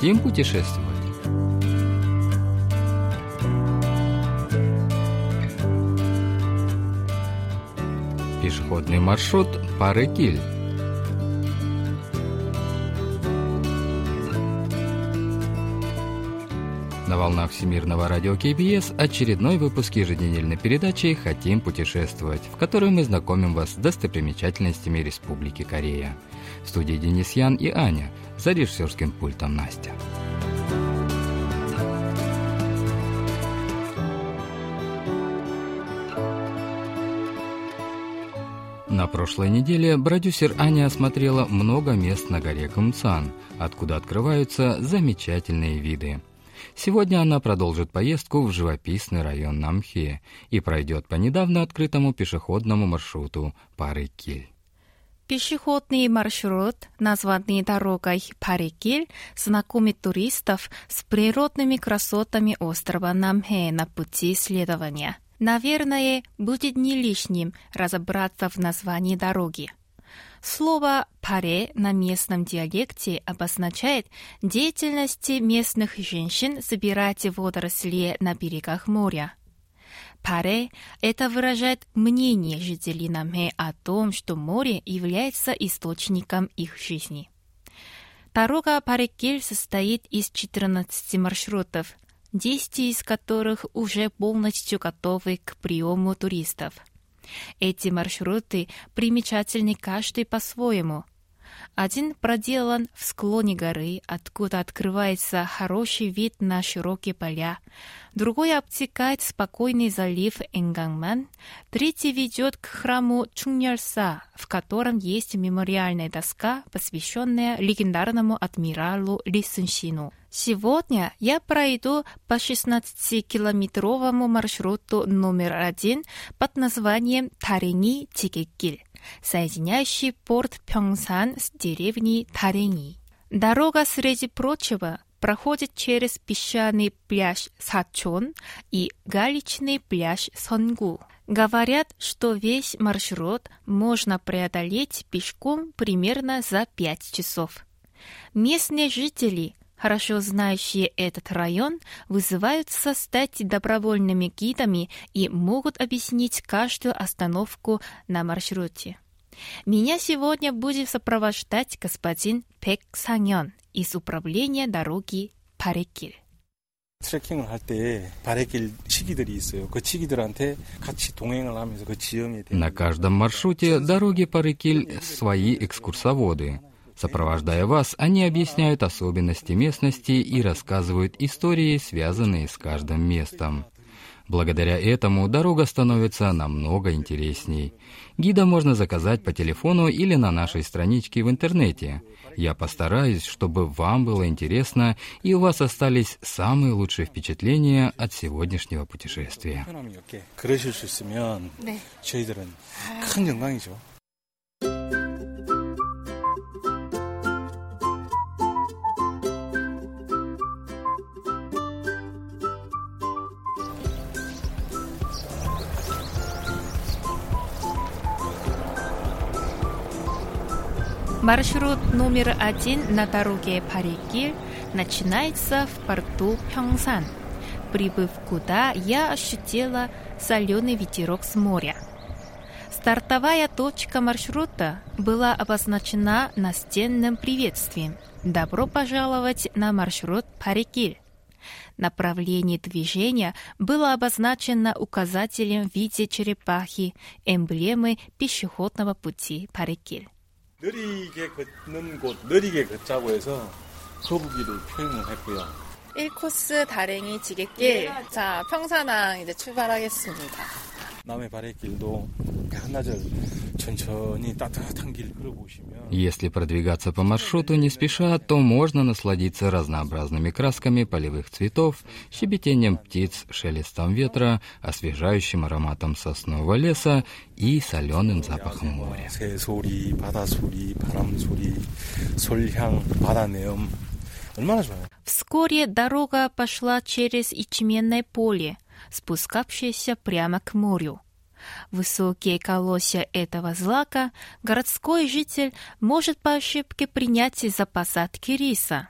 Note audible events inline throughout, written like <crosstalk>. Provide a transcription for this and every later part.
Хотим путешествовать? Пешеходный маршрут Парыкиль. На волнах Всемирного радио КБС очередной выпуск еженедельной передачи «Хотим путешествовать», в которой мы знакомим вас с достопримечательностями Республики Корея. В студии Денис Ян и Аня, за режиссерским пультом Настя. На прошлой неделе продюсер Аня осмотрела много мест на горе Кумцан, откуда открываются замечательные виды. Сегодня она продолжит поездку в живописный район Намхе и пройдет по недавно открытому пешеходному маршруту Парыкиль. Пешеходный маршрут, названный дорогой Парикиль, знакомит туристов с природными красотами острова Намхе на пути исследования. Наверное, будет не лишним разобраться в названии дороги. Слово «паре» на местном диалекте обозначает деятельность местных женщин собирать водоросли на берегах моря. Паре – это выражает мнение жителей Намхэ о том, что море является источником их жизни. Дорога Парекель состоит из 14 маршрутов, 10 из которых уже полностью готовы к приему туристов – эти маршруты примечательны каждый по-своему. Один проделан в склоне горы, откуда открывается хороший вид на широкие поля. Другой обтекает спокойный залив Энгангман. Третий ведет к храму Чуньярса, в котором есть мемориальная доска, посвященная легендарному адмиралу Ли Сунсину. Сегодня я пройду по 16-километровому маршруту номер один под названием Тарени Тигекиль, соединяющий порт Пёнгсан с деревней Тарени. Дорога, среди прочего, проходит через песчаный пляж Сачон и галечный пляж Сонгу. Говорят, что весь маршрут можно преодолеть пешком примерно за пять часов. Местные жители хорошо знающие этот район, вызываются стать добровольными гидами и могут объяснить каждую остановку на маршруте. Меня сегодня будет сопровождать господин Пек Саньон из управления дороги Парекиль. 트레킹을 할 때 바래길 치기들이 있어요. 그 치기들한테 같이 동행을 하면서 그 지형에 대해 На каждом маршруте дороги Парыкиль свои экскурсоводы. Сопровождая вас, они объясняют особенности местности и рассказывают истории, связанные с каждым местом. Благодаря этому дорога становится намного интересней. Гида можно заказать по телефону или на нашей страничке в интернете. Я постараюсь, чтобы вам было интересно и у вас остались самые лучшие впечатления от сегодняшнего путешествия. 그 Маршрут номер один на дороге Парикиль начинается в порту Пёнгсан, прибыв куда я ощутила соленый ветерок с моря. Стартовая точка маршрута была обозначена настенным приветствием «Добро пожаловать на маршрут Парикиль». Направление движения было обозначено указателем в виде черепахи, эмблемы пешеходного пути Парикиль. 느리게 걷는 곳, 느리게 걷자고 해서 거북이를 표현을 했고요. 1코스 다랭이 지게길. 자, 평산항 이제 출발하겠습니다. 남해 바래길도 한나절 Если продвигаться по маршруту не спеша, то можно насладиться разнообразными красками полевых цветов, щебетением птиц, шелестом ветра, освежающим ароматом соснового леса и соленым запахом моря. Вскоре дорога пошла через ячменное поле, спускавшееся прямо к морю. Высокие колосья этого злака городской житель может по ошибке принять за посадки риса.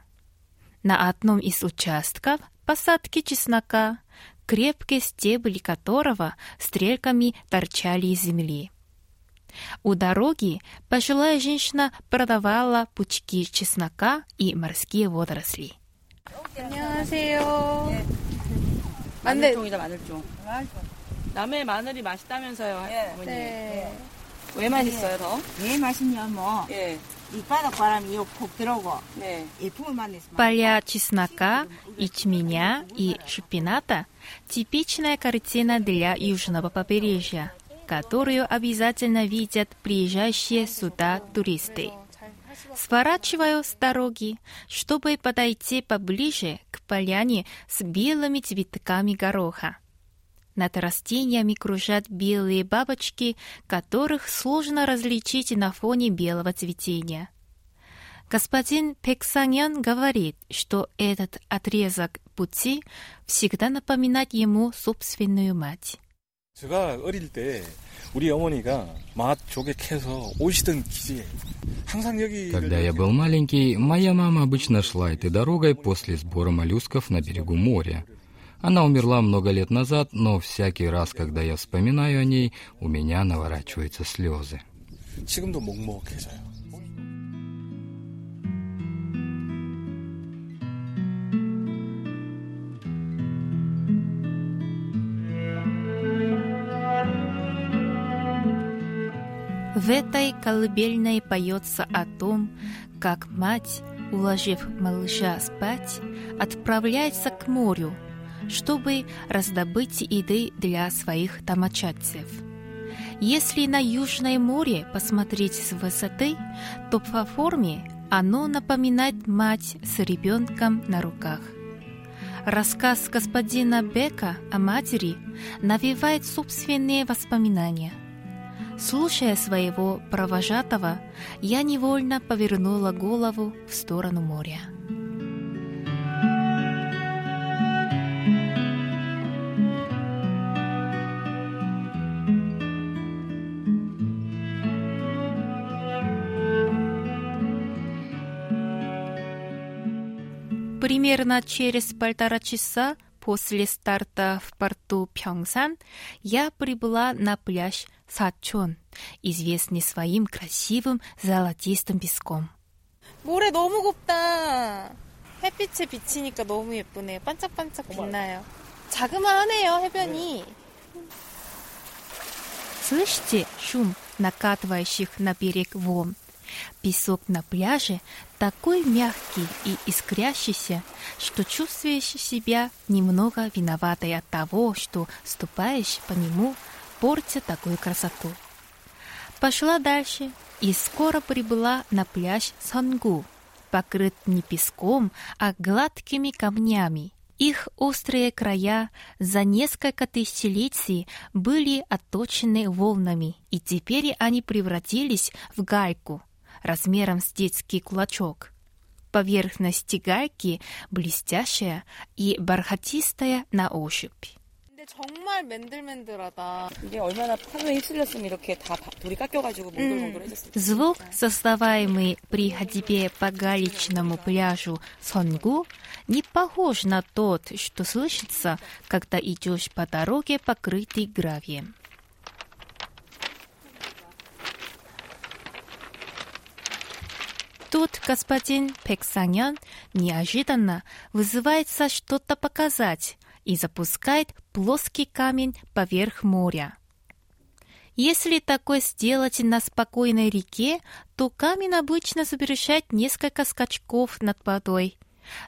На одном из участков посадки чеснока, крепкие стебли которого стрелками торчали из земли. У дороги пожилая женщина продавала пучки чеснока и морские водоросли. 안녕하세요. 마늘종이다 마늘종. 남해 마늘이 맛있다면서요, 어머니. 네. 왜 맛있어요, 더? 왜 맛있냐 뭐 예, 밑바닥 바람이 요콕 들어오고 네. 예품을 만났으면 Поля чеснока, ячменя и шпината – типичная картина для южного побережья, которую обязательно видят приезжающие сюда туристы. Сворачиваю с дороги, чтобы подойти поближе к поляне с белыми цветками гороха. Над растениями кружат белые бабочки, которых сложно различить на фоне белого цветения. Господин Пексаньян говорит, что этот отрезок пути всегда напоминает ему собственную мать. 제가 어릴 때 우리 어머니가 맛 조개 캐서 오시던 기지에 항상 여기 Когда я был маленький, моя мама обычно шла этой дорогой после сбора моллюсков на берегу моря. Она умерла много лет назад, но всякий раз, когда я вспоминаю о ней, у меня наворачиваются слезы. В этой колыбельной поется о том, как мать, уложив малыша спать, отправляется к морю – чтобы раздобыть еды для своих домочадцев. Если на Южное море посмотреть с высоты, то по форме оно напоминает мать с ребенком на руках. Рассказ господина Бека о матери навевает собственные воспоминания. Слушая своего провожатого, я невольно повернула голову в сторону моря. Примерно через полтора часа после старта в порту Пхёнгсан я прибыла на пляж Сачон, известный своим красивым золотистым песком. 모래 너무 곱다. 햇빛에 비치니까 너무 예쁘네요. 반짝반짝 빛나요. 자그마하네요, 해변이. Слышите шум накатывающих на берег волн? Песок на пляже такой мягкий и искрящийся, что чувствуешь себя немного виноватой от того, что ступаешь по нему, портя такую красоту. Пошла дальше и скоро прибыла на пляж Сонгу, покрыт не песком, а гладкими камнями. Их острые края за несколько тысячелетий были отточены волнами, и теперь они превратились в гайку размером с детский кулачок. Поверхность гайки блестящая и бархатистая на ощупь. 근데 정말 맨들맨들하다. 이게 얼마나 파도에 휩쓸렸으면 이렇게 다 바- 돌이 깎여가지고 몽글몽글해졌을까. Звук, создаваемый при ходьбе по галечному пляжу Сонгу, не похож на тот, что слышится, когда идешь по дороге, покрытой гравием. Тут господин Пексанян неожиданно вызывается что-то показать и запускает плоский камень поверх моря. Если такое сделать на спокойной реке, то камень обычно совершает несколько скачков над водой.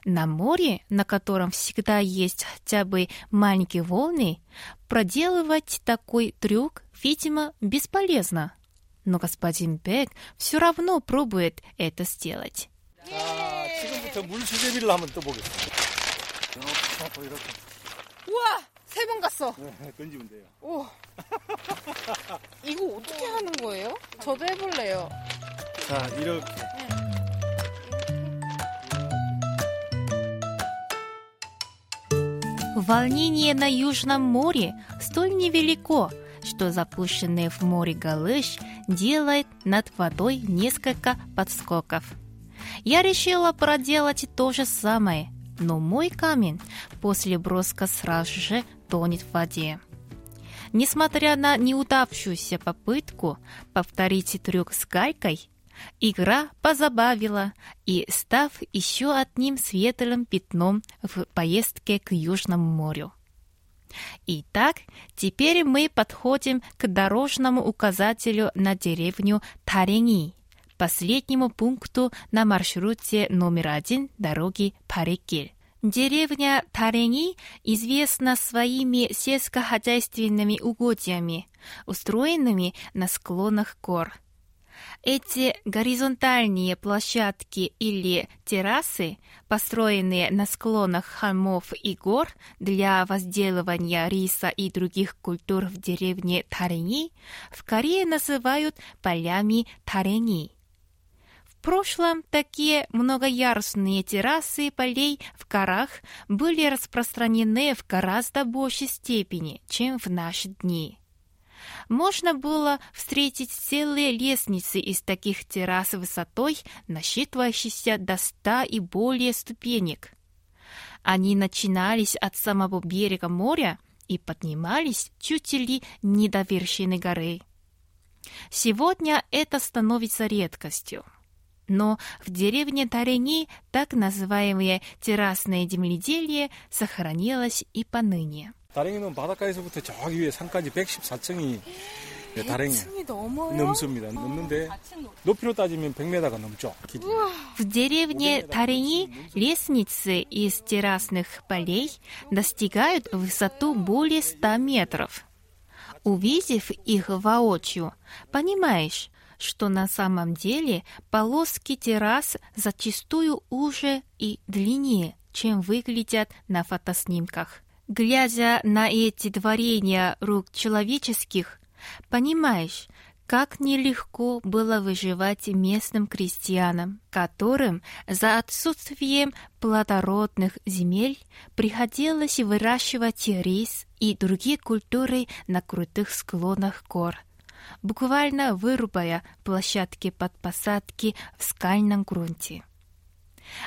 На море, на котором всегда есть хотя бы маленькие волны, проделывать такой трюк, видимо, бесполезно Но господин Бек все равно пробует это сделать. 자, 지금부터 물 수제비를 한번 떠보겠습니다. 이렇게, 이렇게 우와! 세 번 갔어. 네, 던지면 돼요. 오. 이거 어떻게 하는 거예요? 저도 해볼래요. 자, 이렇게. Волнение на Южном море столь невелико, что запущенный в море галыш делает над водой несколько подскоков. Я решила проделать то же самое, но мой камень после броска сразу же тонет в воде. Несмотря на неудавшуюся попытку повторить трюк с гайкой, игра позабавила и став еще одним светлым пятном в поездке к Южному морю. Итак, теперь мы подходим к дорожному указателю на деревню Тарени, последнему пункту на маршруте номер один дороги Парикиль. Деревня Тарени известна своими сельскохозяйственными угодьями, устроенными на склонах гор. Эти горизонтальные площадки или террасы, построенные на склонах холмов и гор для возделывания риса и других культур в деревне Тарени, в Корее называют полями Тарени прошлом такие многоярусные террасы полей в горах были распространены в гораздо большей степени, чем в наши дни. Можно было встретить целые лестницы из таких террас высотой, насчитывающейся до ста и более ступенек. Они начинались от самого берега моря и поднимались чуть ли не до вершины горы. Сегодня это становится редкостью. Но в деревне Тарени так называемое террасное земледелие сохранилось и поныне. 다랭이는 바닷가에서부터 저기 위에 산까지 114층이 다랭이 층이 넘어요? 넘습니다. 넘는데 높이로 따지면 100m가 넘죠. 길이. В деревне Тарени лестницы из террасных полей достигают высоту более 100 метров. Увидев их воочию, понимаешь, что на самом деле полоски террас зачастую уже и длиннее, чем выглядят на фотоснимках. Глядя на эти творения рук человеческих, понимаешь, как нелегко было выживать местным крестьянам, которым за отсутствием плодородных земель приходилось выращивать рис и другие культуры на крутых склонах гор – буквально вырубая площадки под посадки в скальном грунте.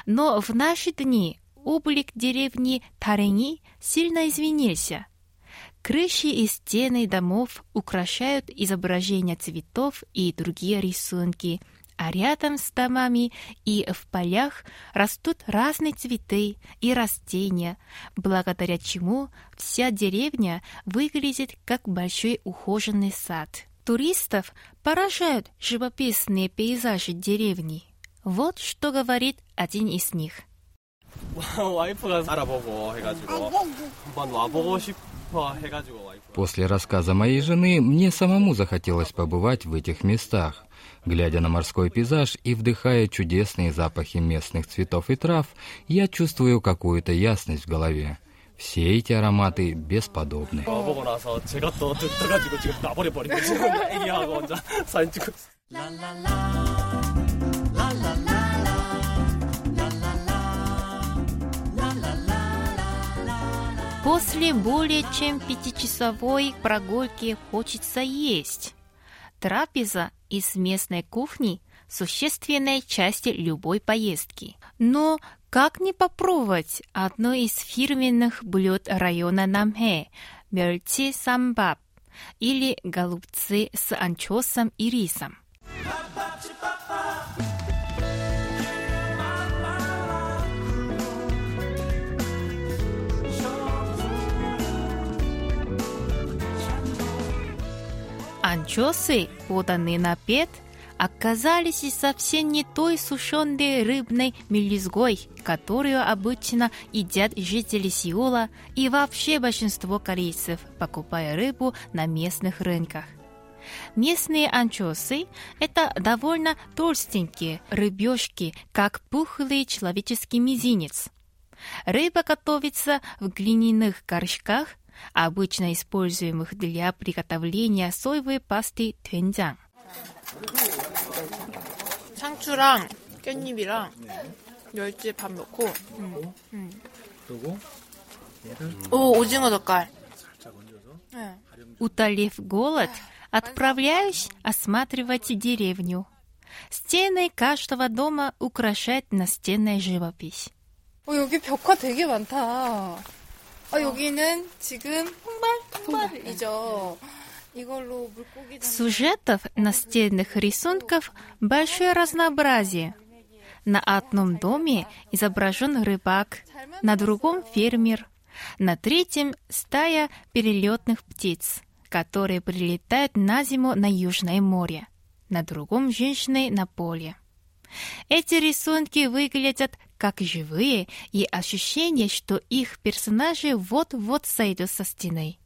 Но в наши дни облик деревни Тарени сильно изменился. Крыши и стены домов украшают изображения цветов и другие рисунки, а рядом с домами и в полях растут разные цветы и растения, благодаря чему вся деревня выглядит как большой ухоженный сад. Туристов поражают живописные пейзажи деревни. Вот что говорит один из них. <laughs> После рассказа моей жены мне самому захотелось побывать в этих местах. Глядя на морской пейзаж и вдыхая чудесные запахи местных цветов и трав, я чувствую какую-то ясность в голове. Все эти ароматы бесподобны. 와 <laughs> После более чем пятичасовой прогулки хочется есть. Трапеза из местной кухни – существенная часть любой поездки. Но как не попробовать одно из фирменных блюд района Намхэ – 멸치 самбаб или голубцы с анчоусом и рисом? Анчосы, поданные на пет, оказались совсем не той сушеной рыбной мелюзгой, которую обычно едят жители Сеула и вообще большинство корейцев, покупая рыбу на местных рынках. Местные анчосы – это довольно толстенькие рыбешки, как пухлый человеческий мизинец. Рыба готовится в глиняных горшках – обычно используемых для приготовления соевой пасты 된장. 상추랑 깻잎이랑 멸치 밥 넣고 그리고 오 오징어 젓갈 Утолив голод, отправляюсь осматривать деревню. Стены каждого дома украшает настенная живопись. 어, 여기 벽화 되게 많다. 아, 여기는 지금 홍발? 홍발이죠. 이걸로 물고기 Сюжетов настенных рисунков большое разнообразие. На одном доме изображен рыбак, на другом фермер, на третьем стая перелетных птиц, которые прилетают на зиму на Южное море, на другом женщины на поле. Эти рисунки выглядят как живые, и ощущение, что их персонажи вот-вот сойдут со стены.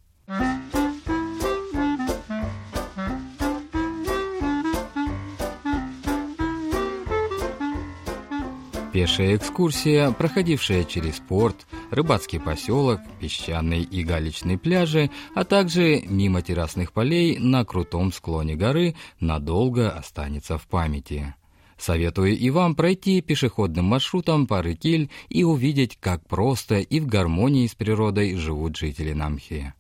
Пешая экскурсия, проходившая через порт, рыбацкий поселок, песчаный и галечный пляжи, а также мимо террасных полей на крутом склоне горы надолго останется в памяти. Советую и вам пройти пешеходным маршрутом по Рыкиль и увидеть, как просто и в гармонии с природой живут жители Намхи.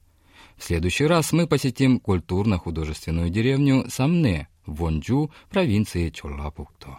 В следующий раз мы посетим культурно-художественную деревню Самне в Вонджу, провинции Чоллапукто.